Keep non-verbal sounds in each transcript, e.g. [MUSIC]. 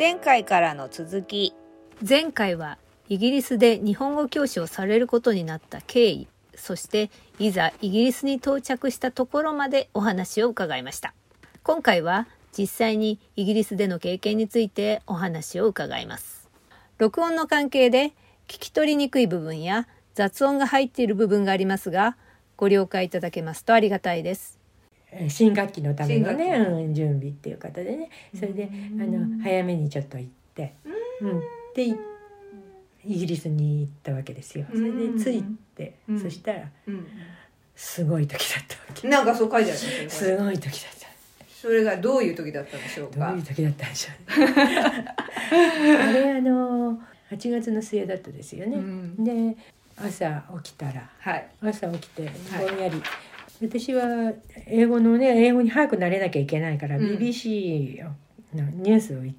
前回からの続き。前回はイギリスで日本語教師をされることになった経緯。そしていざイギリスに到着したところまでお話を伺いました。今回は実際にイギリスでの経験についてお話を伺います。録音の関係で聞き取りにくい部分や雑音が入っている部分がありますがご了解いただけますとありがたいです。新学期のためのね、うん、準備っていう方でね。それであの早めにちょっと行って、うん、でいイギリスに行ったわけですよ。それで着いて、うん。そしたらうん。すごい時だったわけ。なんかそう書いてありますごい時だった。それがどういう時だったんでしょうか？どういう時だったんでしょうね。[LAUGHS] あれあの8月の末だったですよね、うん。で朝起きたらはい。朝起きてぼんやり、私は英語のね英語に早くなれなきゃいけないから、うん。BBC のニュースをい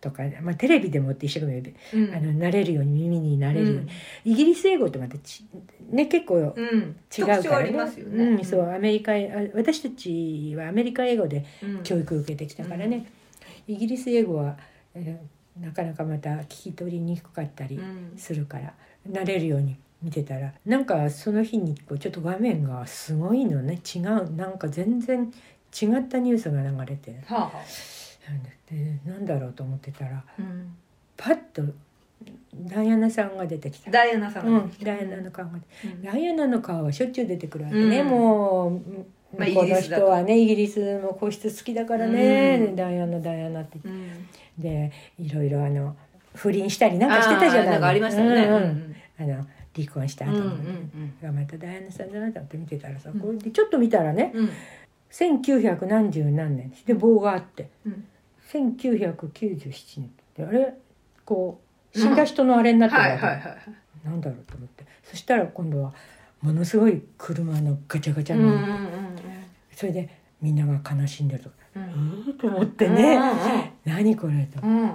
とか、まあ、テレビでもって一生懸命、うん。あの慣れるように耳になれるように、うん。イギリス英語とまたち、ね、結構うん。違うからね。りますよね。うん、そうアメリカあ私たちはアメリカ英語でうん。教育を受けてきたからね、イギリス英語は、えーなかなかまた聞き取りにくかったりうん。するから、慣れるように見てたらなんかその日にこうちょっと画面がすごいのね。違う。なんか全然違ったニュースが流れて。はあなんだろうと思ってたらうん。パッとダイアナさんが出てきた。ダイアナさんが。うん、ダイアナの顔がうん。ダイアナの顔はしょっちゅう出てくるわけね、うん。もうまあこの人はねイギリスも皇室好きだからね、うん。ダイアナダイアナって言っうん。てでいろいろあの不倫したりなんかしてたじゃないあーなんかありましたよね。うんうんうん。あの離婚した後うんうもね、ん。がまたダイアナさんだなと思って見てたらさ、うん。これでちょっと見たらねうん。1900何十何年。で棒があってうん。1997年。であれ？こう死んだ人のあれになってるわけ、はいはいはいなんだろうと思って。そしたら今度はものすごい車のガチャガチャの、うんうんうんそれでみんなが悲しんでるとか、うん。と思ってね、うん何これと、うんうん。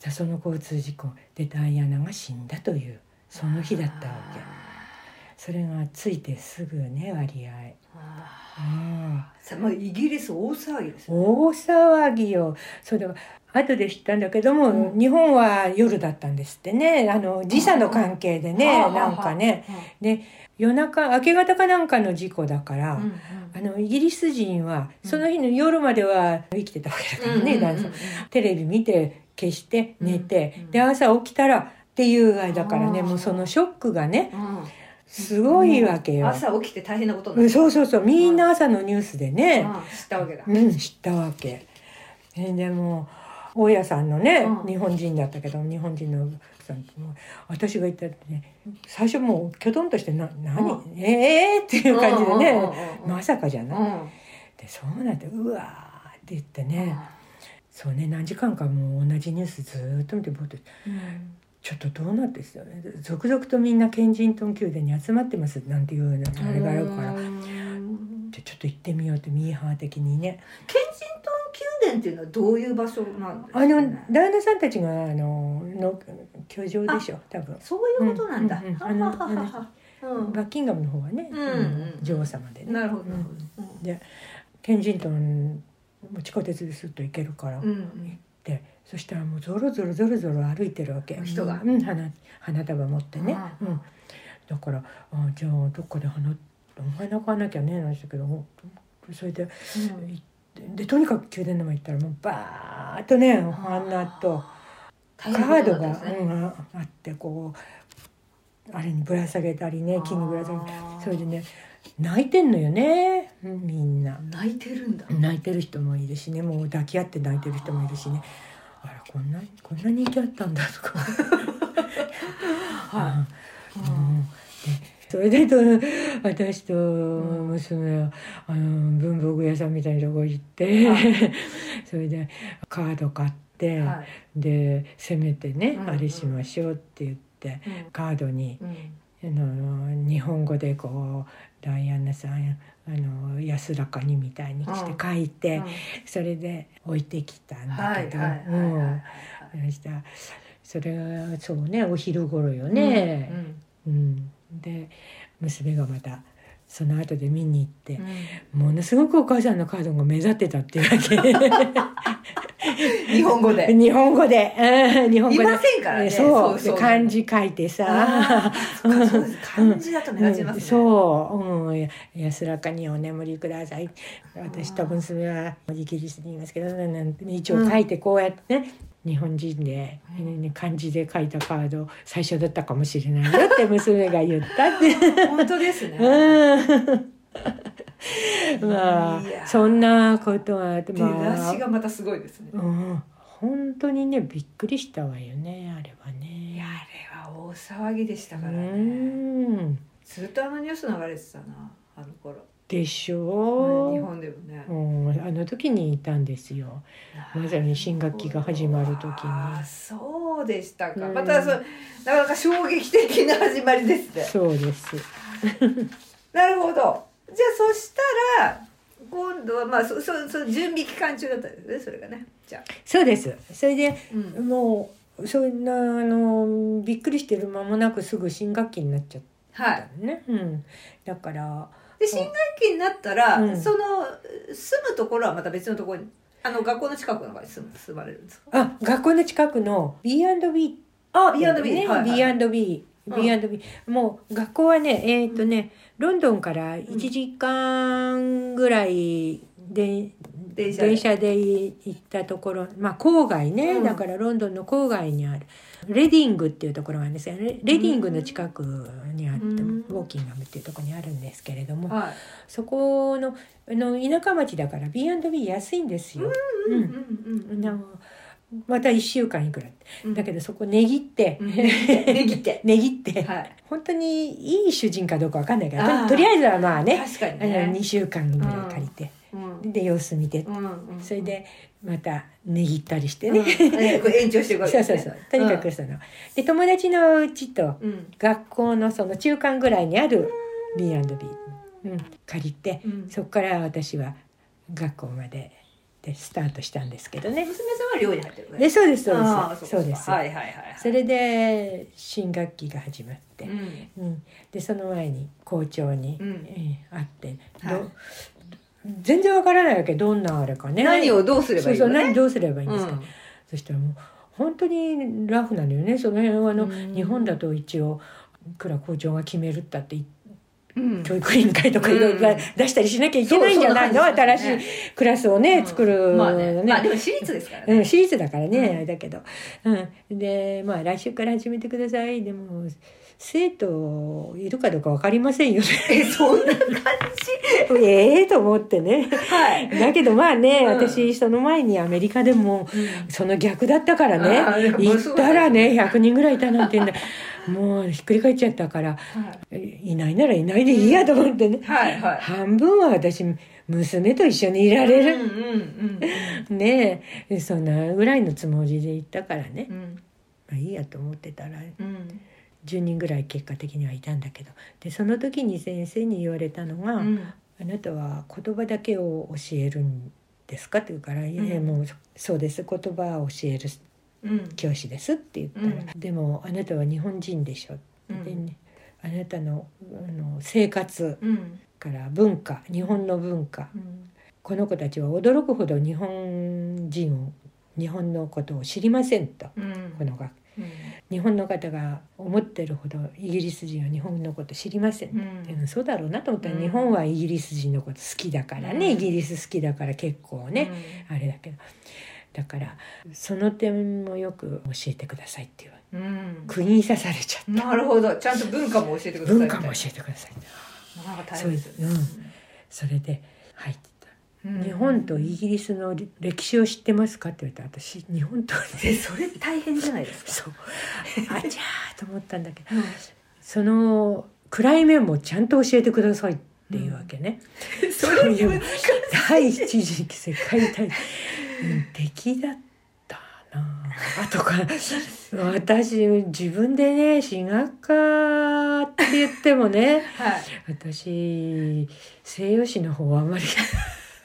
じゃあその交通事故でダイアナが死んだというその日だったわけ。それがついてすぐね割合。あさまあイギリス大騒ぎですあよ大騒ぎよ。それは後で知ったんだけども、うん。日本は夜だったんですってね。あの時差の関係でね、はあはあなんかね。で夜中明け方かなんかの事故だから、うんあのイギリス人はその日の夜までは生きてたわけだからね、うん旦那さんテレビ見て消して寝て、うんで朝起きたらっていうあれだからねもうそのショックがねうん。すごいわけよ。朝起きて大変なことにうんなるそうそうそうみんな朝のニュースでね、うん。知ったわけだ。うん、知ったわけ。えでも大家さんのね、うん。日本人だったけど日本人のさん私が言ったってね最初もうきょとんとしてな「何、うええー!」っていう感じでね、まさかじゃない。うん。でそうなんてうわーって言ってね、そうね何時間かもう同じニュースずーっと見てぼーっとうんちょっとどうなってですよね。続々とみんなケンジントン宮殿に集まってますなんていうのあれがあるから、うんじゃあちょっと行ってみようってミーハー的にね。ケンジントン宮殿っていうのはどういう場所なんですかあのねダイアナさんたちがあのの居城でしょ多分。そういうことなんだ。うんうんうん。ははははは。うん。バッキンガムの方はね、うんうん女王様でね。なるほど。でケンジントンも地下鉄ですっと行けるから、うんうん。でそしたらもうゾロゾロゾロゾロ歩いてるわけ。人がうん、花花束持ってね、うんうん、だからあじゃあどっかで花お花買わなきゃねなんしたけどもそれでうん。でとにかく宮殿の前行ったらもうバーッとねお花とカードが、ねうん、ああってこうあれにぶら下げたりね木にぶら下げあーそれでね泣いてんのよねうんみんな。泣いてるんだ。泣いてる人もいるしねもう抱き合って泣いてる人もいるしねこんなこんな人気あったんだとか、はうん。でそれでと私と娘はあの文房具屋さんみたいなとこ行って、はそれでカード買って、はい。でせめてね、うん。あれしましょうって言ってうん。カードにうん。あの日本語でこうダイアナさんあの安らかにみたいにして書いて、うん。それで置いてきたんだけど、はいはいはいはいうん。したらそれがそうねお昼頃よね、うんで娘がまたその後で見に行ってうんうん。ものすごくお母さんのカードが目立ってたっていうわけ [LAUGHS] [LAUGHS] 日本語で。日本語で、うん日本語で。いませんからね。そう。そう漢字書いてさ。漢字だと目立ちますね、うんそう、うん、安らかにお眠りください。私と娘はイギリスにいますけどなんて一応書いてこうやってね、日本人で、ね漢字で書いたカード最初だったかもしれないよって娘が言ったって。[LAUGHS] 本当ですね、うん [LAUGHS] まあそんなことはあだしがまたすごいですね、うん。本当にねびっくりしたわよねあれはいね。やあれは大騒ぎでしたからうね、ん。ずっとあのニュース流れてたなあの頃、でし日ょ本でもね、うん、あの時にいたんですよ。まさに新学期が始まる時に。あーそうでしたか、うん。またそうなかなか衝撃的な始まりですね。そうです。[LAUGHS] なるほどじゃあそしたら今度はまあそそそ準備期間中だったんですねそれがね。じゃあ、そうです。それでうん。もうそんなあのびっくりしてる間もなくすぐ新学期になっちゃっはいたのね。うん。だからで新学期になったら、うん。その住むところはまた別のところにあの学校の近くの場に住む住まれるんですか？あ学校の近くの B&B あ B&B ね、はいはい B&B うん。B&B、もう学校はねえっ、とねロンドンから1時間ぐらいで、電車で。電車で行ったところまあ郊外ね、うん。だからロンドンの郊外にある。レディングっていうところがあるんですよレレディングの近くにあって、うん。ウォーキンガムっていうところにあるんですけれども、はい。そこのあの田舎町だから B&B 安いんですよ。うんうんうんなまた1週間いくらうん。だけどそこ値切って、うん。値切って。[LAUGHS] 値切って、はい。本当にいい主人かどうかわかんないけどあー。ととりあえずはまあね確かにね。2週間ぐらい借りて、うん。で様子見て、うんうんそれでまた値切ったりしてね、延長してい。くわけそうそう。そうとにかくその、で友達のうちとうん学校のその中間ぐらいにある B&B、うん、借りて。うん。そこから私は学校まででスタートしたんですけどね。娘さんは寮に入ってるでそうですそうです。そうです。はいはいはいはい。それで新学期が始まって、うん。うん、でその前に校長に、うん。えー会って、はい。ど全然わからないわけ。どんなあれかね。何をどうすればいいそうそう何どうすればいいんですか、うん。そしたらもう本当にラフなのよね。その辺はあの、うん。日本だと一応いくら校長が決めるったってうん教育委員会とかいろいろうん。出したりしなきゃいけないんじゃないの、新しいクラスをね、うん。作るまあね。ね。まあでも私立ですからね。うん、私立だからね、うん。あれだけど、うん、でまあ来週から始めてください。でも生徒いるかどうか分かりませんよね。えそんな感 [LAUGHS] ええと思ってね。じはい。だけどまあね、うん。私その前にアメリカでもその逆だったからね。う行ったらねそうだ100人ぐらいいたなんてんだ。[LAUGHS] もうひっくり返っちゃったから。はい。いないならいないでいいやと思ってね、はいはい。半分は私娘と一緒にいられる、うんうんうん。ねえ。そんなぐらいのつもりで行ったからね、うん。まあいいやと思ってたら。うん10人ぐらい結果的にはいたんだけど。でその時に先生に言われたのが「うん。あなたは言葉だけを教えるんですか?」って言うから「いやもうそうです。言葉を教えるうん。教師です」って言ったら「うでもあなたは日本人でしょ」うん。でねあなたのあの生活うん。から文化日本の文化。うん。この子たちは驚くほど日本人を日本のことを知りませんと。うん。この学うん日本の方が思ってるほどイギリス人は日本のこと知りません、うん。うんそうだろうなと思ったら、うん。日本はイギリス人のこと好きだからね、うんイギリス好きだから結構ね、あれだけど。だからその点もよく教えてくださいっていう。うん。うん釘に刺されちゃっなるほど。ちゃんと文化も教えてくだたさい文化も教えてくださいなかなか大変ですよね。それで入ってた、うん日本とイギリスの歴史を知ってますか?」って言われたら私日本とえそれ大変じゃないですか？そう。[LAUGHS] あちゃーと思ったんだけど。その暗い面もちゃんと教えてくださいっていうわけね。それそういう第一次世界大戦。敵だったな。あとか私自分でね進学科って言ってもねはい。私西洋史の方はあまり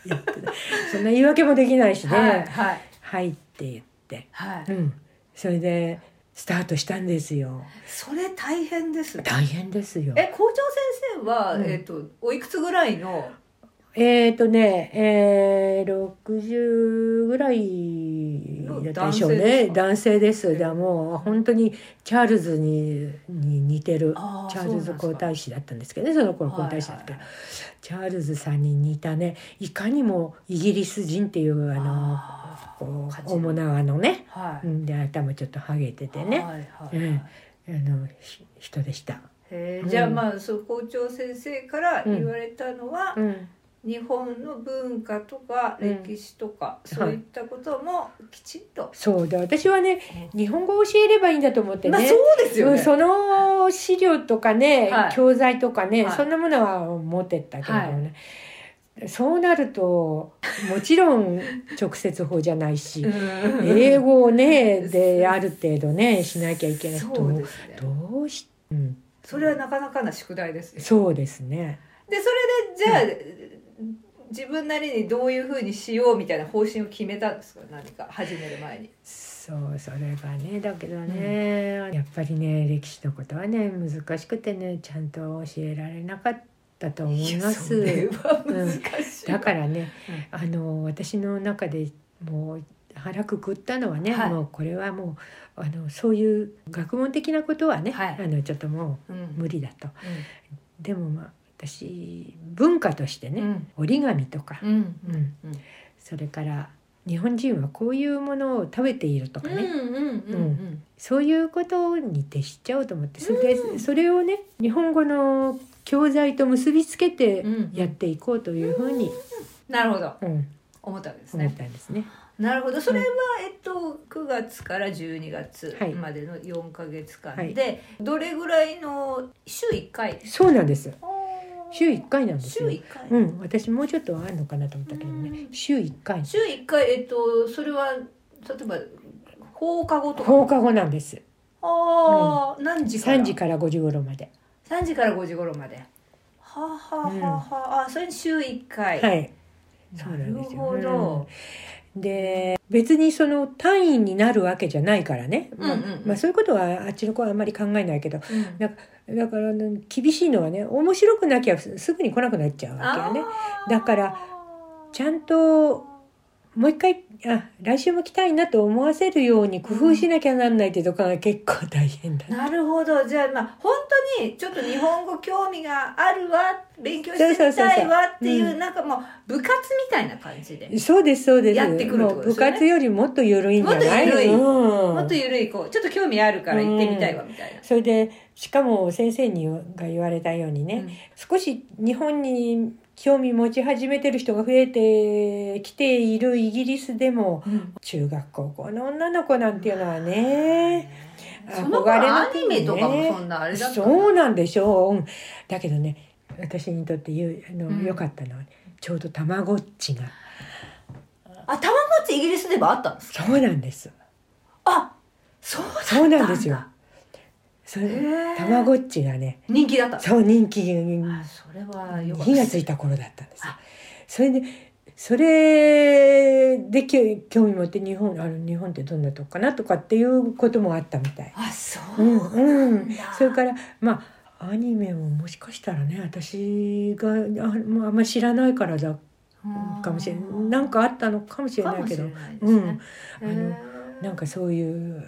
やってそんな言い訳もできないしね、はいはい。はいって言って、はい。うん、それでスタートしたんですよ。それ大変ですね。大変ですよ。え校長先生は、うん。えっ、とおいくつぐらいのえっ、とね、えー、60ぐらいだったでしょうね。男性です。だからもう本当にチャールズにに似てる。チャールズ皇太子だったんですけどね、その頃皇太子だった。けど、チャールズさんに似たね、いかにもイギリス人っていうあのこう面長のね、はい。うんで頭ちょっとハゲててね、はいはいうん。あのひ人でした。じゃあまあそう校長先生から言われたのは、うん日本の文化とかうん。歴史とか、そういったこともきちんと、そうだ私はね日本語を教えればいいんだと思ってね、まあそうですよね、うんその資料とかね、はい。教材とかね、はい。そんなものは持ってったけどね、そうなるともちろん直接法じゃないし、英語をね [LAUGHS] である程度ねしなきゃいけないそどううですね。どうし、うん、それはなかなかな宿題ですよ。そうですね。でそれでじゃあ、自分なりにどういうふうにしようみたいな方針を決めたんですか？何か始める前に。そうそれがねだけどね、やっぱりね歴史のことはね難しくてねちゃんと教えられなかったと思います。いやそれは難しい、だからね、あの私の中でもう腹くくったのはね、はい。もうこれはもうあのそういう学問的なことはね、はい。あのちょっともうん。う無理だと。でもまあ私文化としてね、うん。折り紙とか、うんそれから日本人はこういうものを食べているとかね、そういうことに徹しちゃおうと思ってそれで、それをね日本語の教材と結びつけてうんやっていこうというふうに、なるほど。うん。思ったわけです思っねたんですね。なるほど。それは、えっと9月から12月はい。までの4か月間はい。で、どれぐらいの週1回？そうなんです。週1回なんです週よ。1回、うん、私もうちょっとあるのかなと思ったけどね。うん。週1回。週1回えっとそれは例えば放課後とか？放課後なんです。ああ、何時から？3時から5時頃まで。3時から5時頃まで。はあ、はあは。あはあ、あそれに週1回、はい。なそうなんですよ。るほど、で別にその単位になるわけじゃないからね、まあうんうんうん。まあ、そういうことはあっちの子はあんまり考えないけど。うん。だだからね厳しいのはね面白くなきゃすすぐに来なくなっちゃうわけよね。だからちゃんともう一回あ来週も来たいなと思わせるように工夫しなきゃなんないってとこが結構大変だ、なるほど。じゃあまあ本当にちょっと日本語興味があるわ勉強してみそうそう。そうそうたいわっていううんなんかもう部活みたいな感じで、そうですそうです。やってくるってことですよね。部活よりもっと緩いんじゃないもっと緩い。うん。もっと緩いこうちょっと興味あるから行ってみたいわみたいな、それでしかも先生にが言われたようにね、うん。少し日本に興味持ち始めてる人が増えてきているイギリスでもうん。中学高校の女の子なんていうのはねその頃アニメとかもそんなあれだそうなんでしょう、うん。だけどね私にとって言うあの、うん。良かったのは、ね、ちょうどたまごっちが。あたまごっちイギリスでもあったんですか？そうなんです。あそうだったんだ。そうなんですよそれたまごっちがね。人気だった。そう人気。あそれはよかった。火がついた頃だったんです。よ。それでそれで興味持って日本あの日本ってどんなとこかなとかっていうこともあったみたい。あそう。うなん。うん、それからまあアニメももしかしたらね私があもうあんまり知らないからだかもしれない。なんかあったのかもしれないけど。かもしれないですね。あのなんかそういう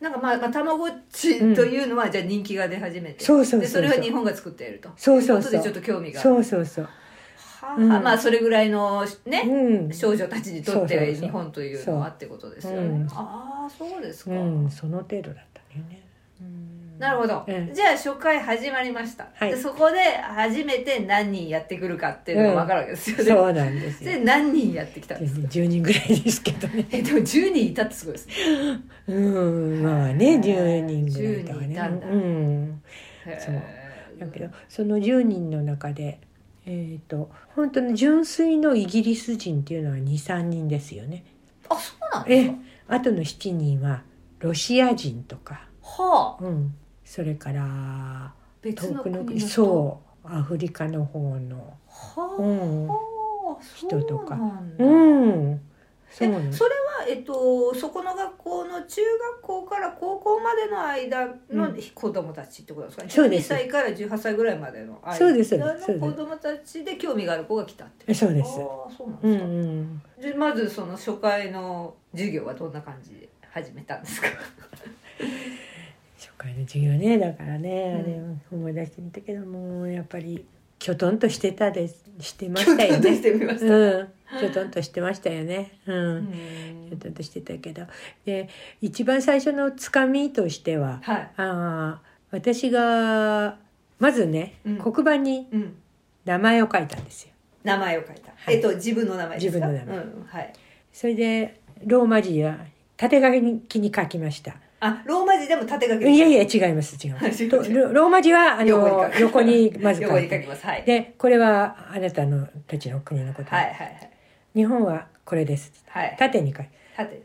なんかまあ、まあ、たまごっちというのは、じゃあ人気が出始めてそうそうでそれは日本が作っていると。そうそうそう。いことでちょっと興味が。そうそうそう。はあうん。まあそれぐらいのね、うん。少女たちにとって日本というのはってことですよね、う。ん。ああそうですか、うん、その程度だったんだよね。なるほど、うんじゃあ初回始まりました、はい。でそこで初めて何人やってくるかっていうのが分かるわけですよね、そうなんですよ。で何人やってきたんですか？10人ぐらいですけどね。えでも10人いたってすごいですね。うん、まあね、10人ぐらいとか10人いね。たんだ。うん。へそう。ーだけど、その10人の中で、えっ、と、本当に純粋のイギリス人っていうのは2、3人ですよね。あそうなんですえか、あとの7人はロシア人とか、はあ。うん。それから、遠くの国そう、アフリカの方の、はあ、うん。はあ人とか。そうなん。それえっと、そこの学校の中学校から高校までの間のうん。子供たちってことですか？ね、そうです。12歳から18歳ぐらいまでの間の子供たちで興味がある子が来たってえそうです。そうなんうんですか、うん。でまずその初回の授業はどんな感じで始めたんですか？初回の授業ねだからね、うん。あれ思い出してみたけどもやっぱりきょとんとしてたですしてましたよね。てみました、うん。きょとんとしてましたよね。うん、うん。きょとんとしてたけど。で一番最初のつかみとしてははい、あー私がまずね、うん。黒板にうん、名前を書いたんですよ。名前を書いた、はい。えっと自分の名前ですか？自分の名前。うんはい。それでローマ字や縦書きに書きましたあローマ字でも縦書きい。やいや違います。違います。ロローマ字はあの横横にまず書横にいて書きます。はい。でこれはあなたのたちの国のこと、はいはいはい。日本はこれです。はい。縦に書い。て縦に。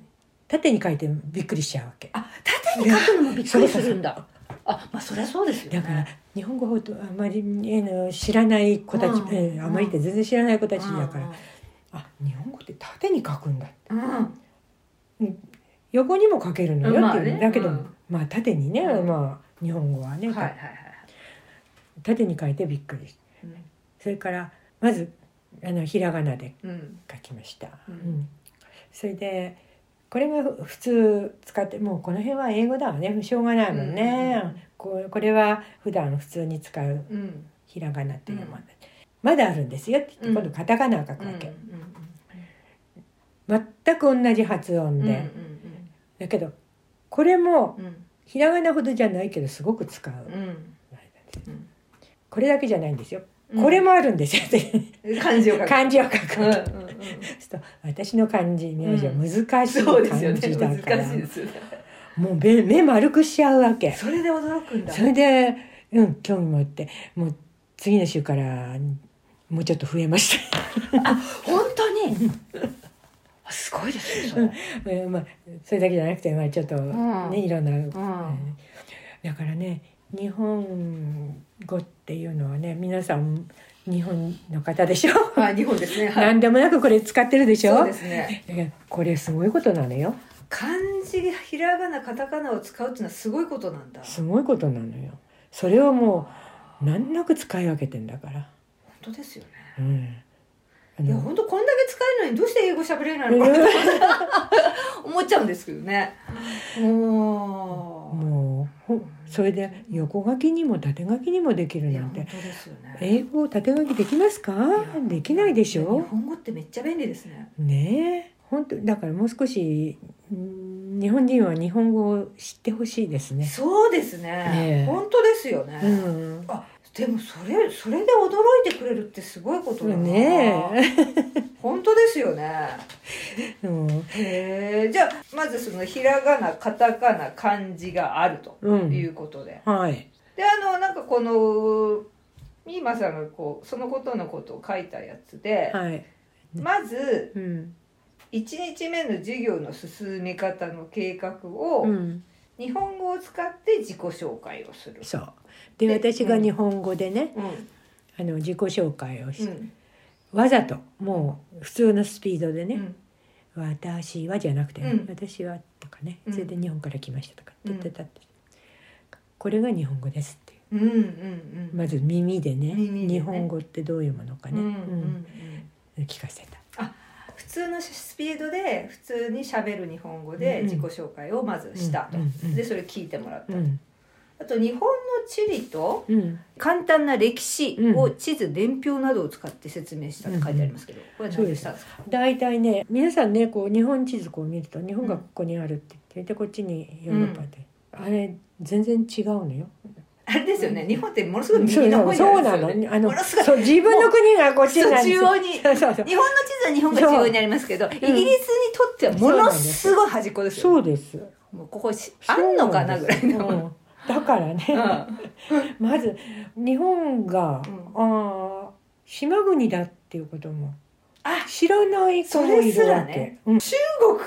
縦に書いてびっくりしちゃうわけ。あ縦に書くのもびっくりするんだ。あまあそりゃそうですよね。だから日本語ほどあまり、えーの知らない子たち、うん。えーあまりって全然知らない子たちだから、うん。あ日本語って縦に書くんだうん横にも書けるのよっていう、だけど、うん。まあ縦にね、うん。まあ日本語はね、はいはいはい。縦に書いてびっくり。それからまずあのひらがなでうん。うん書きました、うん。うん。それでこれが普通使ってもうこの辺は英語だわね。しょうがないもんね、うんこうこれは普段普通に使ううん。ひらがなっていうもの、まだあるんですよって言って、うん。今度カタカナを書くうんわけ、うん全く同じ発音で、うんうんだけどこれもうん。ひらがなほどじゃないけどすごく使う、うん。うん。これだけじゃないんですよ、うん。これもあるんですよ。う [LAUGHS] ん漢字を書く。漢字を書く、うんうんうん私の漢字名字は難しい漢字だから、難しいですよね。もう目目丸くしちゃうわけ。それで驚くんだ。それでうん興味持って。もう次の週からもうちょっと増えまし本当に？[LAUGHS] ごいですねそれ。まあ、それだけじゃなくて、まあ、ちょっとね、ん。いろんな、うん。だからね日本語っていうのはね皆さん日本の方でしょ、はい日本ですね。はい。何でもなくこれ使ってるでしょ？そうですね。これすごいことなのよ。漢字ひらがなカタカナを使うっていうのはすごいことなんだ。すごいことなのよ。それをもう難なく使い分けてんだから。本当ですよね。うん。あいやの本当こんだけ使えるのにどうして英語喋れないのかな思っちゃうんですけどね。もうもうほそれで横書きにも縦書きにもできるなんて。ね。英語縦書きできますか？できないでし日ょ本語ってめっちゃ便利ですね。ねえ。本当だからもう少しうん日本人は日本語を知ってほしいですね。そうですね。ねえ。本当ですよね、うん、あでもそれそれで驚いてくれるってすごいことだな。ね。本当ですよね。え、うん。へえじゃあまずそのひらがなカタカナ漢字があるとうん。いうことで、はい。であのなんかこのミーマさんがこうそのことのことを書いたやつで、はい、まずうん。1日目の授業の進め方の計画を、うん、日本語を使って自己紹介をする。そうでで私が日本語でね、うん。あの自己紹介をし、うん。わざともう普通のスピードでねうん「私は」じゃなくて、うん。私は」とかねうん。それで「日本から来ました」とか「うんってって。ってこれが日本語ですってまず耳でね日本語ってどういうものかね、聞かせた。普通のスピードで普通にしゃべる日本語で自己紹介をまずしたと、でそれ聞いてもらった、うんあと日本の地理とうん、簡単な歴史を地図伝票などを使って説明したって書いてありますけど、これは何でした？んです。か大体ね皆さんねこう日本地図こう見ると日本がここにあるって言ってでこっちにヨーロッパで、あれ全然違うのよ。あれですよね。日本ってものすごい右の方にあそうなるんですよね。の。あのものすごい。そう自分の国がこっちなんですよ。中央に。日本の地図は日本が中央にありますけど、イギリスにとってはものすごい端っこですよ、そうです。もうここしあんのかなぐらいの、うんだからね、うん。まず日本が、あー島国だっていうことも。あ知らない子もいるわけ。うん。中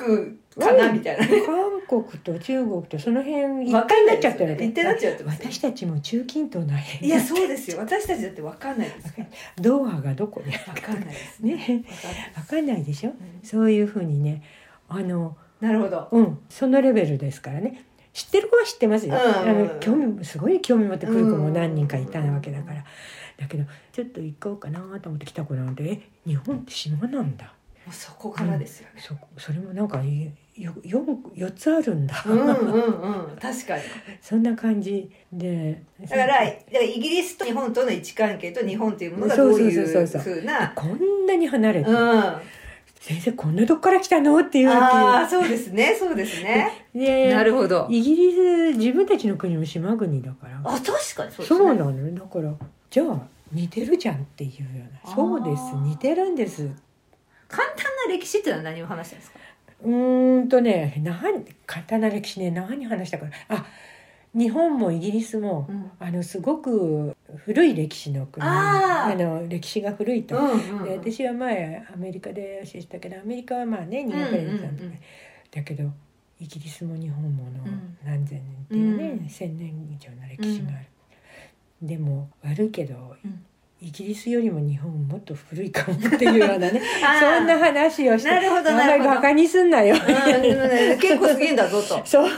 国かなみたいなね。[LAUGHS] 韓国と中国とその辺一分か体になっちゃってるわけ。なっちゃってます私たちも中近東ないいやそうですよ。私たちだって分かんないですドーハがどこにある分かんないです。ね。分かんないわかんないでしょ、うん。そういうふうにね。あのなるほど。うん。そのレベルですからね知ってる子は知ってますよ、うんあの興味すごい興味持ってくる子も何人かいたわけだから、だけどちょっと行こうかなと思って来た子なんでえ日本って島なんだ。もうそこからですよね。そそれもなんかいよ四四つあるんだ、うんうんうん。確かに。[LAUGHS] そんな感じ。でだからイギリスと日本との位置関係と日本というものがどういうふうなこんなに離れて、うん先生こんなとこから来たの？っていうああそうですね。そうですね。[LAUGHS] でなるほど。イギリス自分たちの国も島国だから。あ確かにそうですね。そうなのよ。だからじゃあ似てるじゃんっていうような。そうです。似てるんです。簡単な歴史っていうのは何を話してるんですか？うーんとね何簡単な歴史ね何話したかな。あ日本もイギリスも、うん。あのすごく古い歴史の国。あー。の歴史が古いと、うんうんで私は前アメリカで教えてたけどアメリカはまあねニューヨークレンさんとか、だけどイギリスも日本ものうん。何千年っていうね、うん。千年以上の歴史がある、でも悪いけど、うんイギリスよりも日本もっと古いかもっていうようなね [LAUGHS] そんな話をしてなるほどなるほど。りバカにすんなよ、うん結構すげえんだぞと。そう。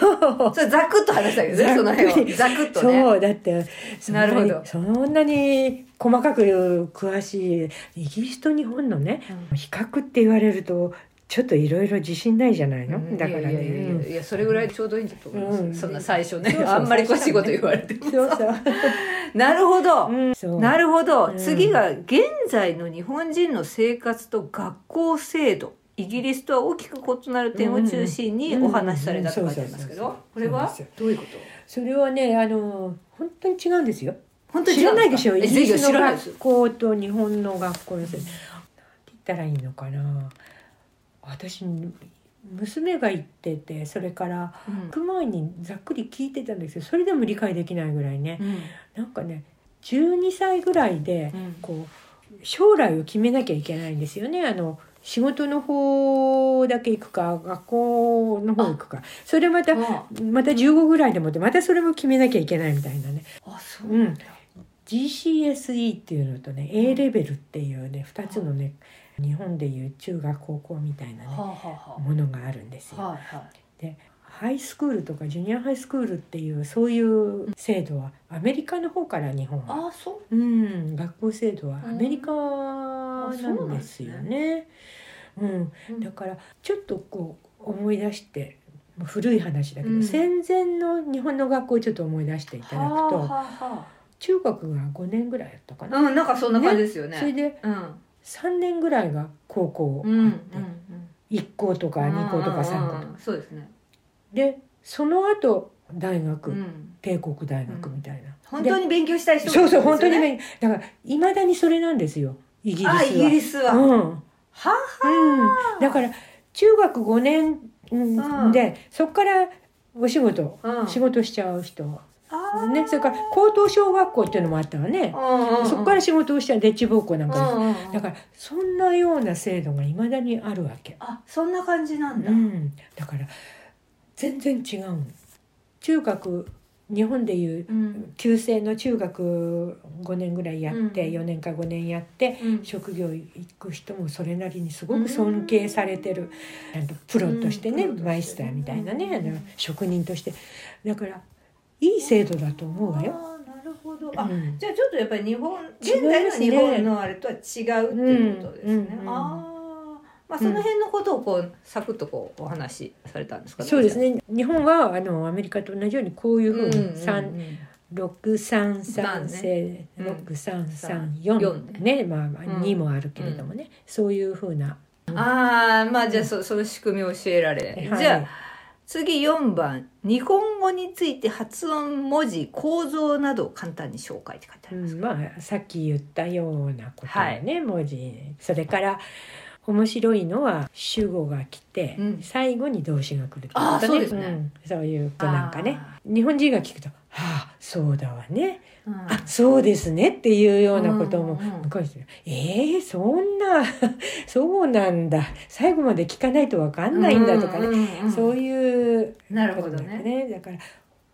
それざくっと話したけどねその辺をざくっとね。そうだってそんなになるほど。そんなに細かく詳しいイギリスと日本のね、うん。比較って言われるとちょっといろいろ自信ないじゃないの、うん。だからね。いやそれぐらいちょうどいいんだと思います、うん。そんな最初ねあんまりこっちこと言われても。そうそう。[LAUGHS] なるほど、うん。なるほど、うん。次が現在の日本人の生活と学校制度。イギリスとは大きく異なる点を中心にお話しされたと書いてますけどこれは？どういうこと？それはねあの本当に違うんですよ。本当に知らないでしょ？イえギリスの学校と日本の学校のせいなんて言ったらいいのかな？私娘が行っててそれからうん。行く前にざっくり聞いてたんですよ。それでも理解できないぐらいね。うん。なんかね12歳ぐらいでうん。こう将来を決めなきゃいけないんですよね。あの仕事の方だけ行くか学校の方行くか。それまたあまた15ぐらいでもってまたそれも決めなきゃいけないみたいなね。あそうなんだ、GCSE っていうのとね A レベルっていうね2つのね日本でいう中学高校みたいなねものがあるんですよ。あはあはい。はいハイスクールとかジュニアハイスクールっていうそういう制度はアメリカの方から日本は。ああそう。うん学校制度はアメリカなんですよね。うん、うん。だからちょっとこう思い出して古い話だけど、うん。戦前の日本の学校をちょっと思い出していただくと、中学が5年ぐらいやったかあな、はあうんなんかそんな感じですよね。それでうん3年ぐらいが高校あうんうんって、1校とか2校とか3校とか、うんそうですね。でその後大学、うん。帝国大学みたいな、本当に勉強したい人でそうそう本当にねねだからいまだにそれなんですよイギリスは。あイギリスは、うん。はうん、だから中学5年うん。で、そこからお仕事、うん。仕事しちゃう人、あね、それから高等小学校っていうのもあったわね、うんうんそこから仕事をしちゃうデッチ奉公なんかで、うんうんうん。だからそんなような制度がいまだにあるわけ、あそんな感じなんだ、うん、だから全然違うの。中学日本でいううん。旧制の中学5年ぐらいやって、うん。4年か5年やってうん。職業行く人もそれなりにすごく尊敬されてる、なんかプロとしてね、マイスターみたいなね、うんあの職人として。だからいい制度だと思うわよ。なるほど。あ、うん。じゃあちょっとやっぱり日本現代の日本のあれとは違うっていうことですね、うんうんああまあその辺のことをこうサクッとこうお話しされたんですかそうですね。日本はあのアメリカと同じようにこういうふうに三六三三制うん。六三三四四ねねまあまあうん。二もあるけれどもね、そういうふうな。ああまあじゃあそその仕組みを教えられ、はいじゃあ次4番日本語について発音文字構造などを簡単に紹介って書いてあります、うん、まあさっき言ったようなことをね、文字。それから面白いのは主語が来て、うん。最後に動詞が来るってことあーそうですね。んそういうなんかね。あ日本人が聞くと「はあそうだわね、うん。あそうですね」っていうようなこともうんうんうにして「えー、そんな [LAUGHS] そうなんだ。最後まで聞かないと分かんないんだ」とかね、うんうんうんそういうなるほどね、ねだから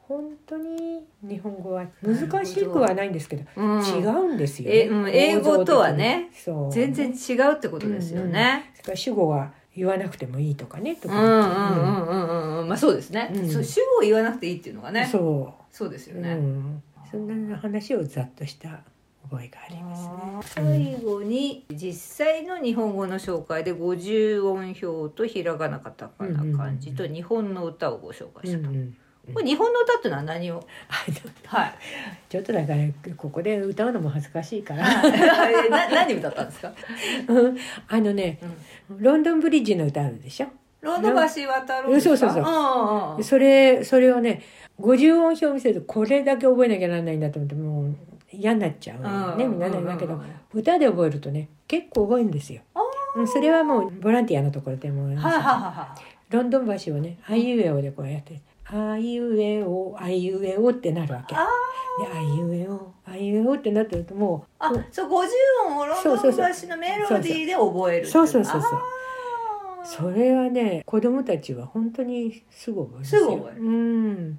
本当に日本語は難しくはないんですけどうん。違うんですよ、えうん英語とはね全然違うってことですよね、それから主語が言わなくてもいいとかねとかうんうんうんうんうんうん。まあそうですね、うん。そう主語を言わなくていいっていうのがねそそうですよう、ね、うん、そんな話をざっとした覚えがありますね。最後に実際の日本語の紹介で50音表とひらがなカタカナ漢字と日本の歌をご紹介したと、うんうんこれ日本の歌っていうのは何を？はい。ちょっとだからここで歌うのも恥ずかしいから。はい。な何歌ったんですか、うん。あのねうん。ロンドンブリッジの歌あるでしょ？ロンドン橋渡るそうそうそう。それそれをね50音表見せるとこれだけ覚えなきゃならないんだと思ってもう嫌になっちゃうのねうん。みんなね。だけど歌で覚えるとね結構覚えるんですよ。うんそれはもうボランティアのところでもロンドン橋をねあいうえおでこうやって「あいうえおあいうえお」ってなるわけ。でああいうえおあいうえおってなってるともうあそう50音をロンドン橋のメロディーで覚えるそうそうそう。そうそれはね子供たちは本当にすぐ覚えますぐ覚えるうん、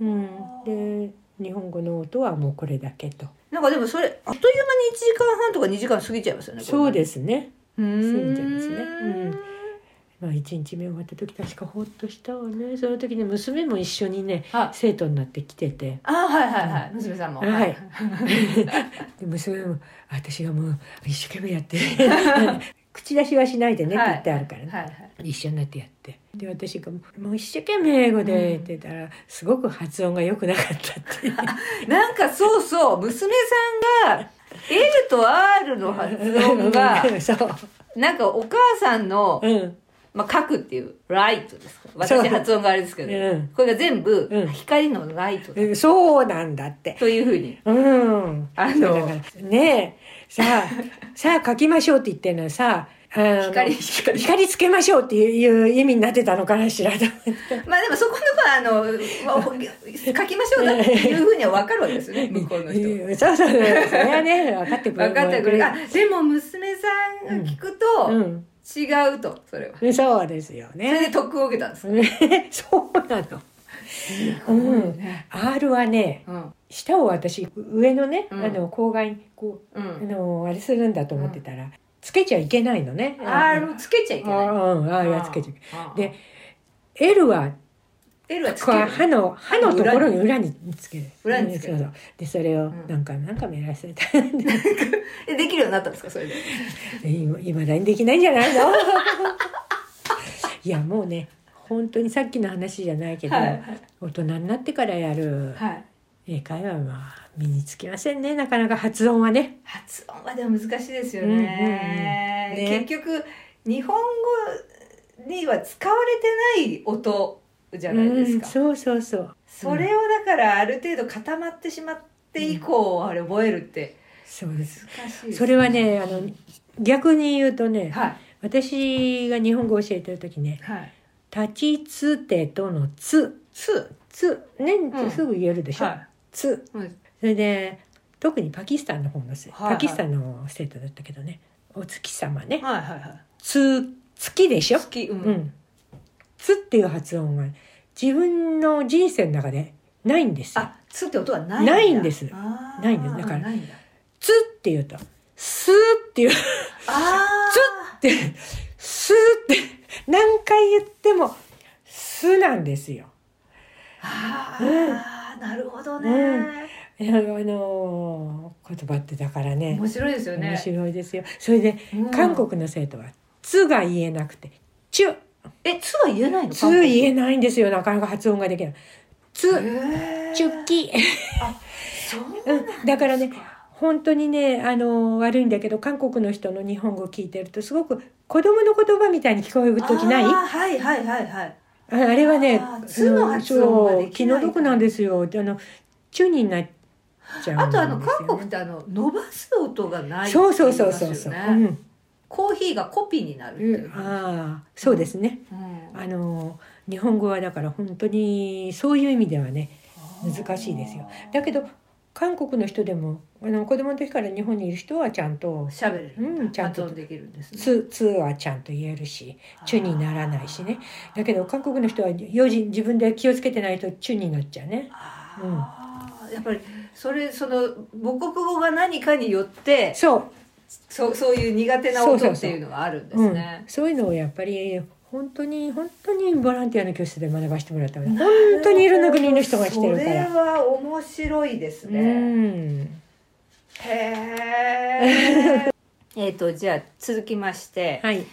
うん、で日本語の音はもうこれだけと。なんかでもそれあっという間に1時間半とか2時間過ぎちゃいますよねそうすですね。過ぎちゃいますね。うんまあ1日目終わった時確かほっとしたわね。その時ね娘も一緒にねはい生徒になってきてて。あはいはいはい、娘さんも。はい。[LAUGHS] で娘も私がもう一生懸命やって。[LAUGHS] 口出しはしないでねって言ってあるからね、はいはい。一緒になってやって。で私が「もう一生懸命英語で」って言ったら、すごく発音が良くなかったって [LAUGHS] なんかそうそう。娘さんが L と R の発音がなんかお母さんの、うんまあ、書くっていうライトです私発音があれですけど、うん。これが全部うん。光のライトだ。うんそうなんだって。というふうに。うん。あのねえ。さあ [LAUGHS] さあ書きましょうって言ってるのはさ光光。光つけましょうっていう意味になってたのかなしらと思って。[LAUGHS] まあでもそこのまああの [LAUGHS] まあ書きましょうなっていうふうには分かるわけですよね向こうの人。うんそうそう。それはね分かってくれ分かってくれるあでも娘さんが聞くとうん違うとそれは。そうですよそれでね得を受けたんです [LAUGHS] そうなの。うん、R はねうん。下を私上のね、うん。あの口外にこうあうん。のあれするんだと思ってたら、つけちゃいけないのね。R をつけちゃいけない。あうん、あやつけちゃいけあない。で L は L はつこうける歯の歯のところに裏につける。裏につける。うんそうそう。でそれをん。なんか、なんかもやらせた。[LAUGHS] えできるようになったんですかそれで？[LAUGHS] いまだにできないんじゃないの？[LAUGHS] いやもうね本当にさっきの話じゃないけど、はい。大人になってからやるはい。英会話はまあ身につきませんね。なかなか発音はね。発音はでも難しいですよね,、うんうんうん。ね。結局日本語には使われてない音じゃないですか、うん、そうそうそう。それをだからある程度固まってしまって以降、あれ覚えるって。そうです。難しいですそれはねあの逆に言うとね、はい。私が日本語を教えてる時ねはい「立ちつてと」の「つ」つ「つ」ね、うんすぐ言えるでしょ？は「つ。い、うん」それで特にパキスタンの方のせ、はいはい。パキスタンの生徒だったけどね「お月様ね」はいはいはい。つ月でしょ？好きうん、うん「つ」っていう発音は自分の人生の中でないんです。よあつって音はないんだ。ないんです。ないんです。だからないんだ「つ」って言うと「す」っていう。あって、すって、何回言っても、すなんですよ。あうん。なるほどね、うん。あの言葉ってだからね、面白いですよね。面白いですよ。それで、うん。韓国の生徒は、つが言えなくて、ちゅ、えつは言えないの？つ言えなないんですよ。なかなか発音ができない。つ、ちゅき。そうなんですうんだからね本当にね、あの悪いんだけど、韓国の人の日本語を聞いてると、すごく子供の言葉みたいに聞こえる時ない？はいはいはいはいああれはねつの発音ができないそう気の毒なんですよ。あの、チュになっちゃうんですよ、ね。あとあの韓国ってあの伸ばす音がないってそうそうそうそうそう。うんコーヒーがコピーになるっていう、ああ、そうですね。うん。あの日本語はだから本当にそういう意味ではね難しいですよ。だけど韓国の人でもあの子供の時から日本にいる人はちゃんと喋れる、うんちゃんとできるんです「ね。つ」つはちゃんと言えるし「チュ」にならないしね。だけど韓国の人は用心自分で気をつけてないと「チュ」になっちゃうね。あー。やっぱりそれその母国語が何かによってそうそうそういう苦手な音っていうのがあるんですね。うん、そういうのをやっぱり本当に本当にボランティアの教室で学ばせてもらったの本当にいろんな国の人が来てるかそれら。は面白いですうね、ん、へ [LAUGHS] ええっとじゃあ続きまして、はい、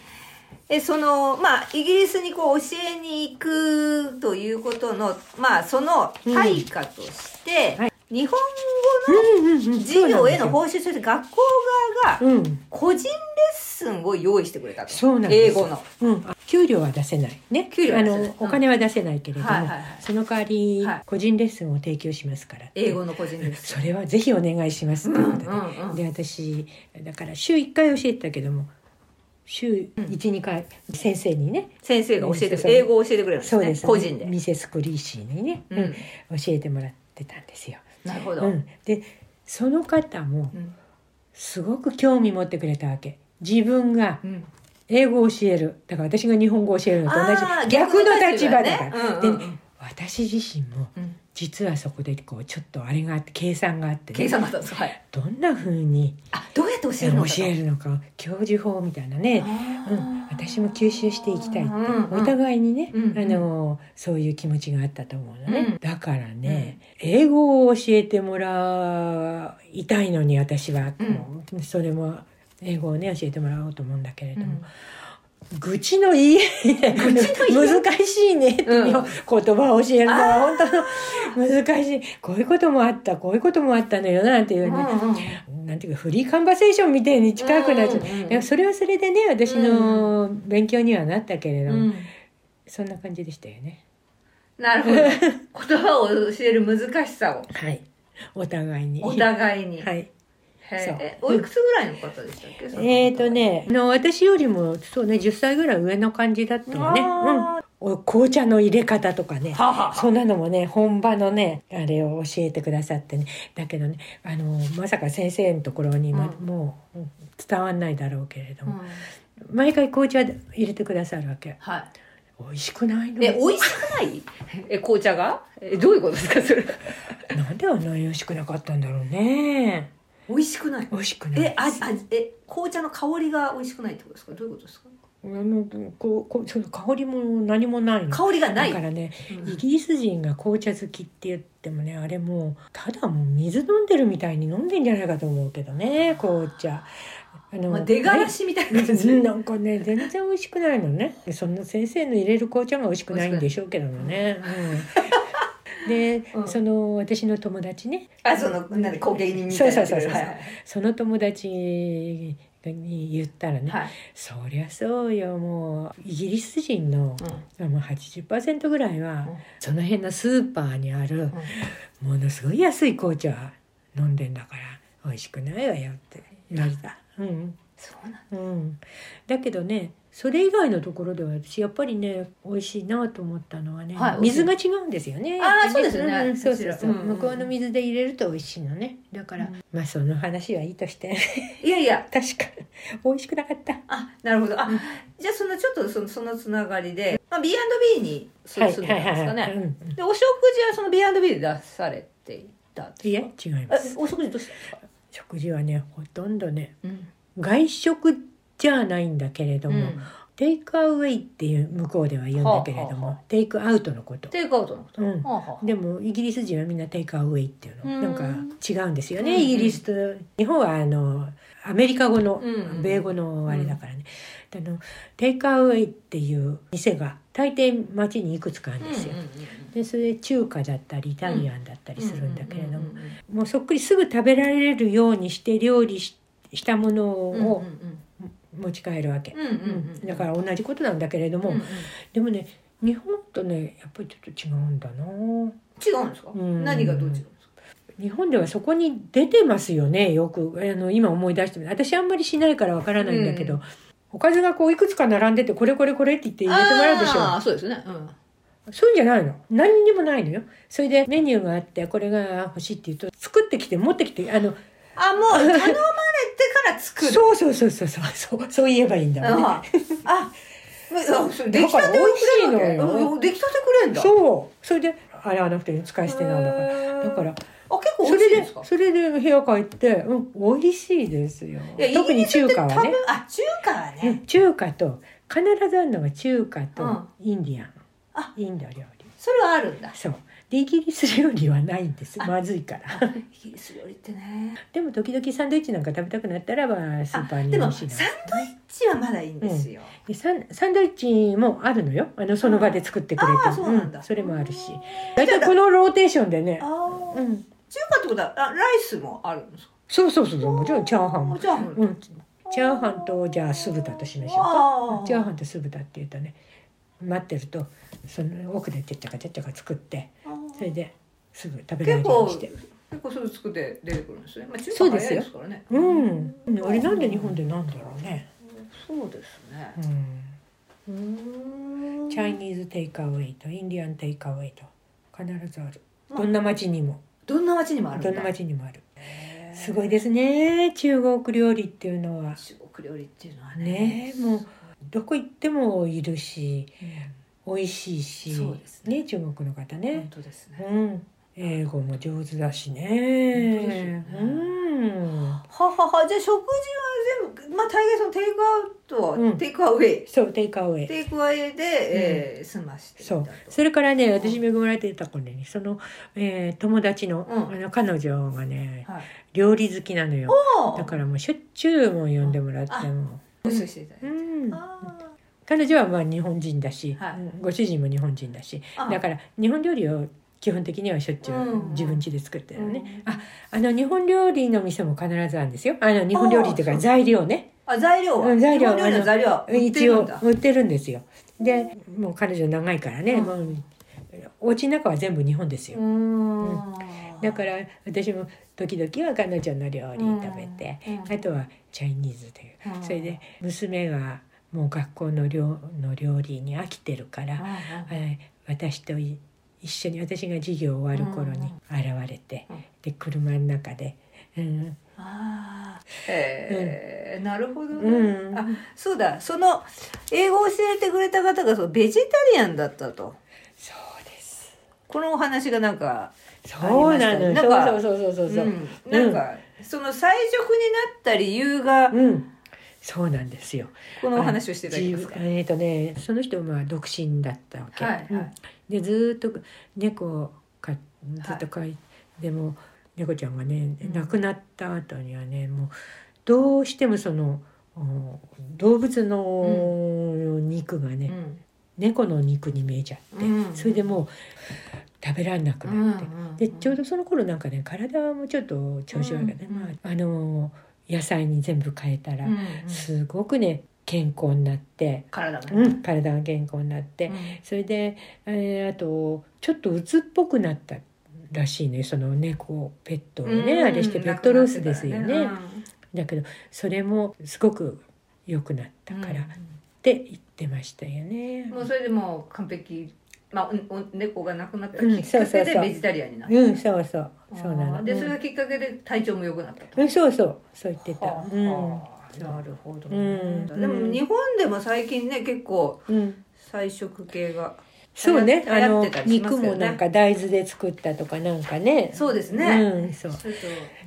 えそのまあイギリスにこう教えに行くということのまあその対価として、はい日本うんうんうん語の授業への報酬として学校側が個人レッスンを用意してくれたと。そうなんです。英語の。うん、給料は出せない。ね。給料あのお金は出せないけれども、はいはいはい。その代わりはい。個人レッスンを提供しますから。英語の個人レッスン。それはぜひお願いしますってことで、うんうんうん。で私だから週1回教えてたけども週12、回先生にね先生が教えて英語を教えてくれるんですね。そうです。個人で、ミセス・クリーシーにね、うん。うん。教えてもらってたんですよ。なるほど、うん、でその方もうん。すごく興味持ってくれたわけ。自分がうん。英語を教える。だから私が日本語を教えるのと同じ。逆の立場だから、ねうんうんうん。でね私自身もうん実はそこでこうちょっとあれがあって計算があって、ね、計算だったんです。はい。どんな風にあどうやって教え教るのかと。えるのか教授法みたいなね、うん、私も吸収していきたいって、うんうんお互いにね、うんうん。あのそういう気持ちがあったと思うのね、うん。だからね、英語を教えてもらいたいのに私は、うん。それも英語をね教えてもらおうと思うんだけれども、うん愚痴の言い難しいねっていううん言葉を教えるのは本当の難しい。こういうこともあったこういうこともあったのよなんていうね、なんていうかフリーカンバセーションみたいに近くなっちゃう、うんそれはそれでね私の勉強にはなったけれども、うん。そんな感じでしたよね。なるほど。[LAUGHS] 言葉を教える難しさを。はい。お互いに。お互いに、はいえおいくつぐらいの方でしたっけ？その方。えーとねあの私よりもそうね10歳ぐらい上の感じだったのね、あうん、お紅茶の入れ方とかね。そんなのもね本場のねあれを教えてくださってね。だけどねあのまさか先生のところに、まうん。もううん伝わんないだろうけれどうん。も、毎回紅茶入れてくださるわけ。はい。美味しくないの？え美味しくない？[LAUGHS] え紅茶が？えどういうことですかそれ？なんであんなに美味しくなかったんだろうね美味しくない。美味しくない。えああえ紅茶の香りが美味しくないってことですか？どういうことですか？あのこうこうその香りも何もない。の香りがない。だからね、うん。イギリス人が紅茶好きって言ってもねあれもうただもう水飲んでるみたいに飲んでんじゃないかと思うけどね紅茶。あの、まあ、出がらしみたいな感じ。うんなんかね全然美味しくないのね。でそんな先生の入れる紅茶が美味しくないんでしょうけどもね、うん、で、うん。その私の友達ね。あそのなんで焦げ人みたそういなそうそうそう、はいはい。その友達に言ったらね、はい。そりゃそうよ。もうイギリス人の、もう80%ぐらいは、うん。その辺のスーパーにある、ものすごい安い紅茶飲んでんだから美味しくないわよって言われた。うん。そうなんうん、だけどねそれ以外のところでは私やっぱりね美味しいなと思ったのはね、はい水が違うんですよね。あーやっぱりそうですよね。んそうそう。そう、うん向こうの水で入れると美味しいのね。だから、うん。まあその話はいいとして。いやいや。[LAUGHS] 確か。美味しくなかった。あなるほど。あ、うん。じゃあそのちょっとそのそのつながりで、まあ、B&B に住んでたんですかね、でお食事はその B&B で出されていたいえ違いまえす。お食事どうしたんですか、食事はねほとんどねうん。外食じゃないんだけれども、テイクアウェイっていう向こうでは言うんだけれども、はあはあはテイクアウトのこと。テイクアウトのこと、うん。はあはあでもイギリス人はみんなテイクアウェイっていうの。うん。なんか違うんですよね、うんうん。イギリス。と日本はあのアメリカ語の、うんうん。米語のあれだからね、あのテイクアウェイっていう店が大抵街にいくつかあるんですよ、うんうんでそれ中華だったりイタリアンだったりするんだけれども、うんうんうんもうそっくりすぐ食べられるようにして料理ししたものうんうんを持ち帰るわけ、うんうんうんだから同じことなんだけれども、うんうん。でもね日本とねやっぱりちょっと違うんだな。違うんですか、うん。何がどう違うんですか？日本ではそこに出てますよねよく。あの今思い出してみる私あんまりしないからわからないんだけど、うん。おかずがこういくつか並んでてこれこれこれって言って入れてもらうでしょ。ああそうですね、うん。そういうんじゃないの。何にもないのよ。それでメニューがあってこれが欲しいって言うと作ってきて持ってきてあのあもう頼まれてから作る。そうそうそうそうそうそう言えばいいんだもんね。あああそ [LAUGHS] う出来たて美味しいのよ。うん出来たてくれんだ。そう。それで洗わなくて使い捨てなんだから。だからああ結構それです美味しいでか？それで部屋帰って、うん、美味しいですよ。特に中華はね。あ中華はうんね中華と必ずあるのが中華とうん。インディアン、あ。インド料理。それはあるんだ。そうでイギリス料理はないんです。あ。まずいから。イギリス料理ってね。でも時々サンドイッチなんか食べたくなったらばスーパーにでもサンドのイッチはまだいいんですよ、でサンサンドイッチもあるのよ。あのその場で作ってくれて。ああそうなんだ、それもあるし。大体このローテーションでね。ああ、うん。中華ってことはあライスもあるんですか？そうそうそうそう。もちろんチャーハン。もチャーハン。うん。チャーハンとじゃあ酢豚としましょう。かチャーハンと酢豚っていうとね待ってるとその奥でちゃっちゃかちゃっちゃか作ってそれですぐ食べられるようにして。結構すぐ作って出てくるんですね、まあ、中華そうですよ。早いですからね。うん。あれなんで日本でなんだろうね。そうですね。うん。うん。チャイニーズテイクアウェイとインディアンテイクアウェイと必ずある。どんな町にも。どんな町にもあるどんな町にもある。すごいですね。中国料理っていうのは。中国料理っていうのはね。ねえもうどこ行ってもいるし美味しいしそうですね。ね中国の方本ね当ですね。うん。英語も上手だし本当ですね。うん。ははは。じゃあ食事は全部まあ大概そのテイクアウトは、うん。テイクアウェイ。そうテイクアウェイ。テイクアウェイで、えー済ましてそう。それからね私恵まれてた頃にその、えー友達の,、うん。あの彼女がねはい。料理好きなのよ。おだからもうしょっちゅうもう呼んでもらってあもお寿司だいて。うん。あ彼女はまあ日本人だし、はい。うんご主人も日本人だしあ。だから日本料理を基本的にはしょっちゅううん。自分家で作ってるのね、うん。ああの日本料理の店も必ずあるんですよ。あの日本料理っていうか材料ね。あ材料は？うん材料材料一応売ってるんですよ。でもう彼女長いからね、うん。もうお家の中は全部日本ですよ、うーん。だから私も時々は彼女の料理食べて、うん。あとはチャイニーズという、うん。それで娘がもう学校の料の料理に飽きてるから、えー私とい一緒に私が授業終わる頃に現れて、うん。で車の中で、うん。ああえーなるほどね、うん。あそうだ。その英語を教えてくれた方がそうベジタリアンだったと。そうです。このお話がなんかそうなの。よ、ありましたね。なんかそうそうそうそうそう、うん、なんか、その最初になった理由がうんそうなんですよ。このお話をしていただけますか？あえっ、とねその人はまあ独身だったわけ、はいはい。うん。でずーっと猫を飼っずっと飼い、でも猫ちゃんがねうん。亡くなった後にはねもうどうしてもそのお動物の肉がね、うん。猫の肉に見えちゃって、うん。それでもう食べられなくなって、うんでちょうどその頃なんかね体もちょっと調子悪いからね、うんまあ、あの野菜に全部変えたら、うんうん。すごくね健康になって、体がね、うん、体が健康になって、うん。それで、えーあとちょっと鬱っぽくなったらしいねその猫ペットをね、うんあれしてペットロスですよね。亡くなってだけどそれもすごく良くなったからって言ってましたよね。うん。もうそれでもう完璧まあおお猫が亡くなったきうんっかけでベジタリアンになった、うんそうそう。そうなあのー。でそれがきっかけで体調も良くなったと、うんそうそう。そう言ってた。はあ。うん。はあなるほど、ね。うん。でも日本でも最近ね結構うん。菜食系がそうね。あのね肉もなんか大豆で作ったとかなんかね。そうですね、うんそう。そ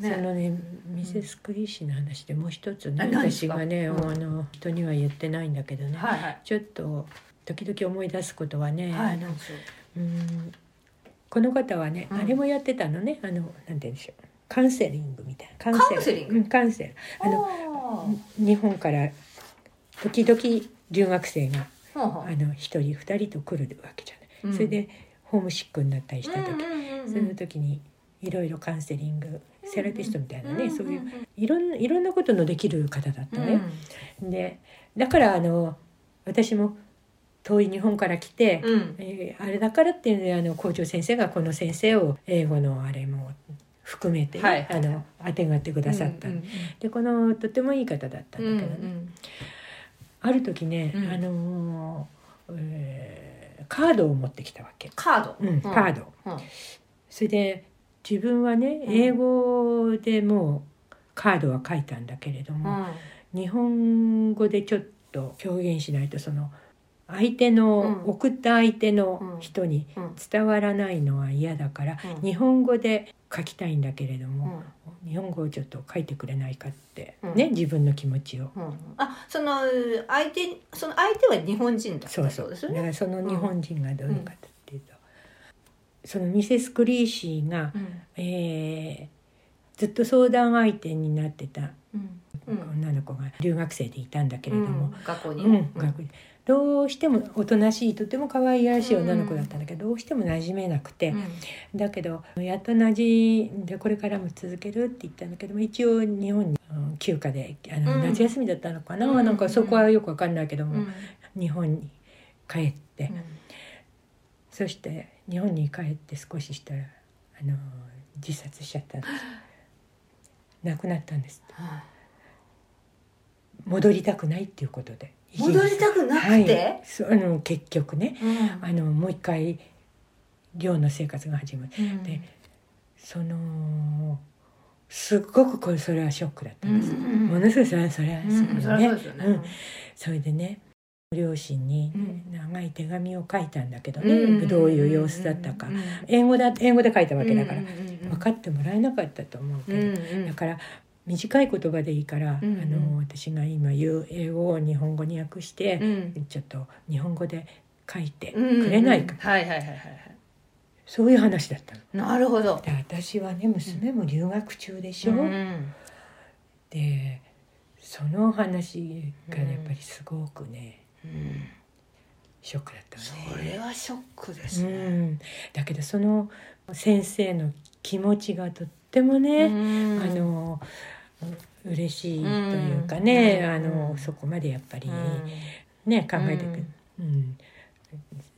ね。のねミセス・クリーシーの話でもう一つね、私がね、うん。あの人には言ってないんだけどね、はいはい。ちょっと時々思い出すことはね、はい。あのうんこの方はね、うん。あれもやってたのねあのなんて言うんでしょう。カウンセリングみたいな。カウンセリング？うんカウンセラー。あのあ日本から時々留学生があの一人二人と来るわけじゃない、うん。それでホームシックになったりした時、その時にいろいろカウンセリングセラピストみたいなね、うんそういういろんないろんなことのできる方だったのよ。うん。でだからあの私も遠い日本から来て、うん。えーあれだからっていうのであの校長先生がこの先生を英語のあれも含めてね、はい。あのあてがってくださった、うんでこのとてもいい方だったんうんだけどね、うんある時ね、うん。あのーえーカードを持ってきたわけ、カード、うん、カード。うん。それで自分はねうん。英語でもうカードは書いたんだけれども、うん。日本語でちょっと表現しないとその相手の、うん。送った相手の人にうん。伝わらないのは嫌だから、うん。日本語で書きたいんだけれどうん。も、日本語をちょっと書いてくれないかって、うん。ね自分の気持ちを。うん。あその相手その相手は日本人だったそうそうそう。です。だからその日本人がどういうかっていうと、そのミセス・クリーシーが、うん。えーずっと相談相手になってたうん。うん。女の子が留学生でいたんだけれども、学校に、うん。学校どうしてもおとなしいとても可愛らしい女の子だったんだけど、どうしても馴染めなくて、だけどやっと馴染んでこれからも続けるって言ったんだけども一応日本に、うん休暇であの、うん。夏休みだったのかな、うん。なんかそこはよくわかんないけども、日本に帰って、そして日本に帰って少ししたらあの自殺しちゃったんです。亡くなったんです戻りたくないっていうことで。戻りたくなくて、はい、あの結局ね。うん。あのもう一回寮の生活が始まる。うん。でそのすっごくこれそれはショックだったんです、うんうんうん。ものすごいそれはそれはうんそりゃねそうですよね、うん。それでね両親にうん。長い手紙を書いたんだけどね、うんどういう様子だったか、うん英語だ英語で書いたわけだから、分かってもらえなかったと思うけど、だから短い言葉でいいから、うんうん。あの私が今言う英語を日本語に訳して、うん。ちょっと日本語で書いてうんくれないか、はいはいはいはいはい。そういう話だったの。なるほど。で私はね娘も留学中でしょ、うんでその話がやっぱりすごくね、うん。ショックだったそわね。れはショックですうね、ん、だけどその先生の気持ちがとってもね、うん。あの嬉しいというかね、うん。あのそこまでやっぱりね、考えてくる、うん。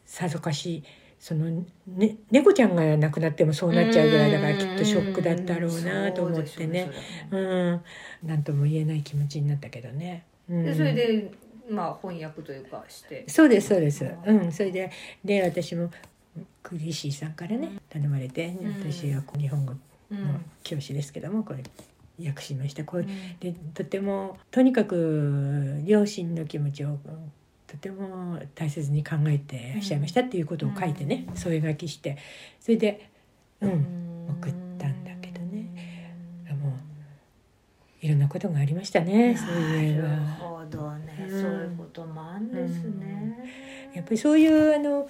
さぞかしその、ね、猫ちゃんが亡くなってもそうなっちゃうぐらいだからきっとショックだったろうなと思ってね。うん。何とも言えない気持ちになったけどね。うん。でそれでまあ翻訳というかして。そうですそうです。うん、それでで私もクリシーさんからね頼まれて、ん。私は日本語うん。の教師ですけどもこれ訳しました。これでとてもとにかく両親の気持ちをとても大切に考えてらっしゃいましたっていうことを書いてね、うん。添え書きして。それでうん、うん。送ったんだけどね。もういろんなことがありましたねそういえば。なるほどね、うんそういうこともあんですね、やっぱりそういうあの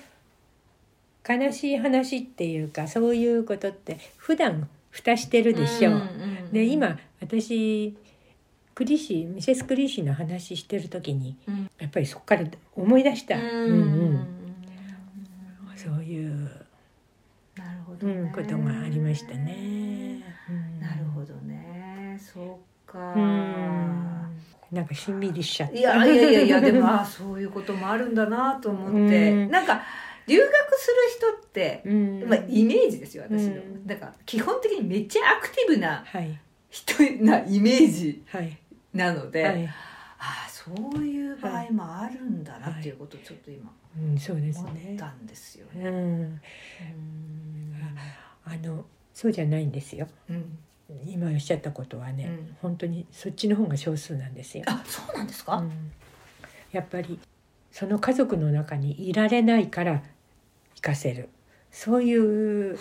悲しい話っていうかそういうことって普段蓋してるでしょ。う。んんで今私クリシーミセス・クリシーの話してる時にうん。やっぱりそこから思い出した、うん。うんうん。そういう、なるほどね、うん、ことがありましたね。うん。なるほどね。そうか、うん。なんかしんみりしちゃった。いやいやいやいやでもあそういうこともあるんだなと思って、うん。なんか留学する人って、うん。まあ、イメージですよ私の、うん。だから基本的にめっちゃアクティブなはい。人なイメージはい。なので、はい、ああそういう場合もあるんだなっていうことをちょっと今思っね。たんですよね。うん、うん。あのそうじゃないんですよ。うん。今おっしゃったことはね、うん。本当にそっちの方が少数なんですよ。あそうなんですか、うん。やっぱりその家族の中にいられないから行かせる。そういう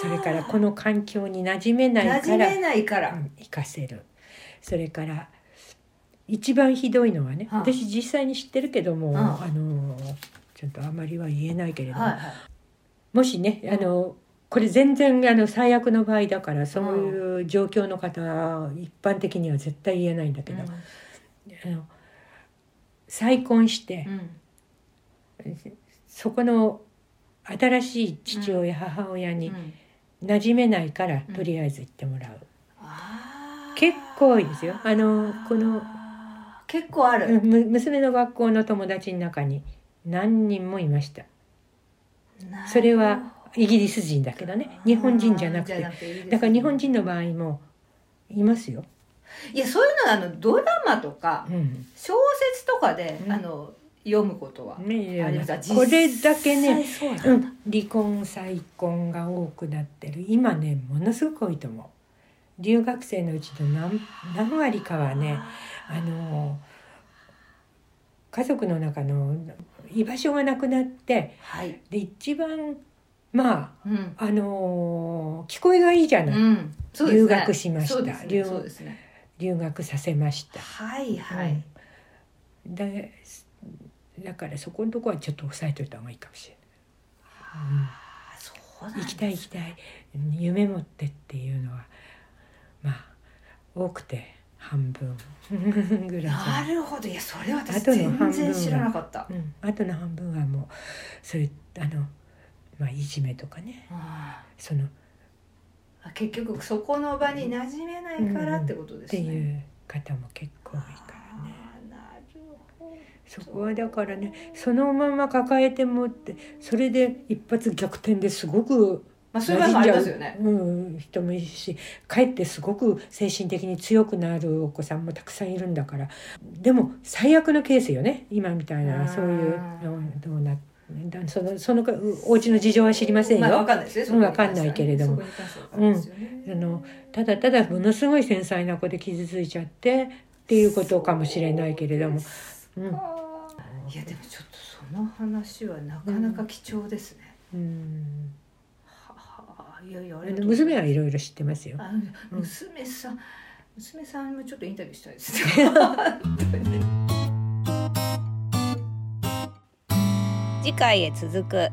それからこの環境に馴染めないから、馴染めないから、うん行かせる。それから一番ひどいのはね、はあ。私実際に知ってるけども、はあ。あのちょっとあまりは言えないけれども、はいはい。もしねあのこれ全然あの最悪の場合だからそういう状況の方は一般的には絶対言えないんだけど、あの再婚してう、んそこの新しい父親、母親にうん。馴染めないから、うん。とりあえず行ってもらう、結構多いですよ。あのこの結構ある、娘の学校の友達の中に何人もいました。それはイギリス人だけどね。日本人じゃなくて。だから日本人の場合もいますよ、いやそういうのはあのドラマとかうん。小説とかで、うん。あの読むことはねあります。これだけね、うなん離婚再婚が多くなってる。今ねものすごく多いと思う。留学生のうちの何何割かはねあの家族の中の居場所がなくなってはい、で一番まうん。ああのー聞こえがいいじゃない、うん、ね。留学しました。ね。留学させました。はいはい、でだからそこのとこはちょっと押さえといた方がいいかもしれあそうなんない。です行きたい行きたい。夢持ってっていうのはまあ多くて半分ぐらいなない。るほど。いやそれは全然知らなかった、うん、あとの半分はもうそれあのまあいじめとかね。あその結局そこの場に馴染めないからってことですね、ていう方も結構多いからそこはだからねそのまま抱えてもってそれで一発逆転ですごくまあそういう場合もありますよね。うん、人もいるしかえってすごく精神的に強くなるお子さんもたくさんいるんだから。でも最悪のケースよね今みたいうんなそういうのどうなだそのそのお家の事情は知りませんよ。まあわかんないですねかんないけれども。そこに関してはわかん。あのただただものすごい繊細な子で傷ついちゃってっていうことかもしれないけれども。うん。いやでもちょっとその話はなかなか貴重ですね、うん。ははいやいやあありがとうございます。の娘はいろいろ知ってますよ。娘さん、娘さんもちょっとインタビューしたいです。[LAUGHS] ね次回へ続く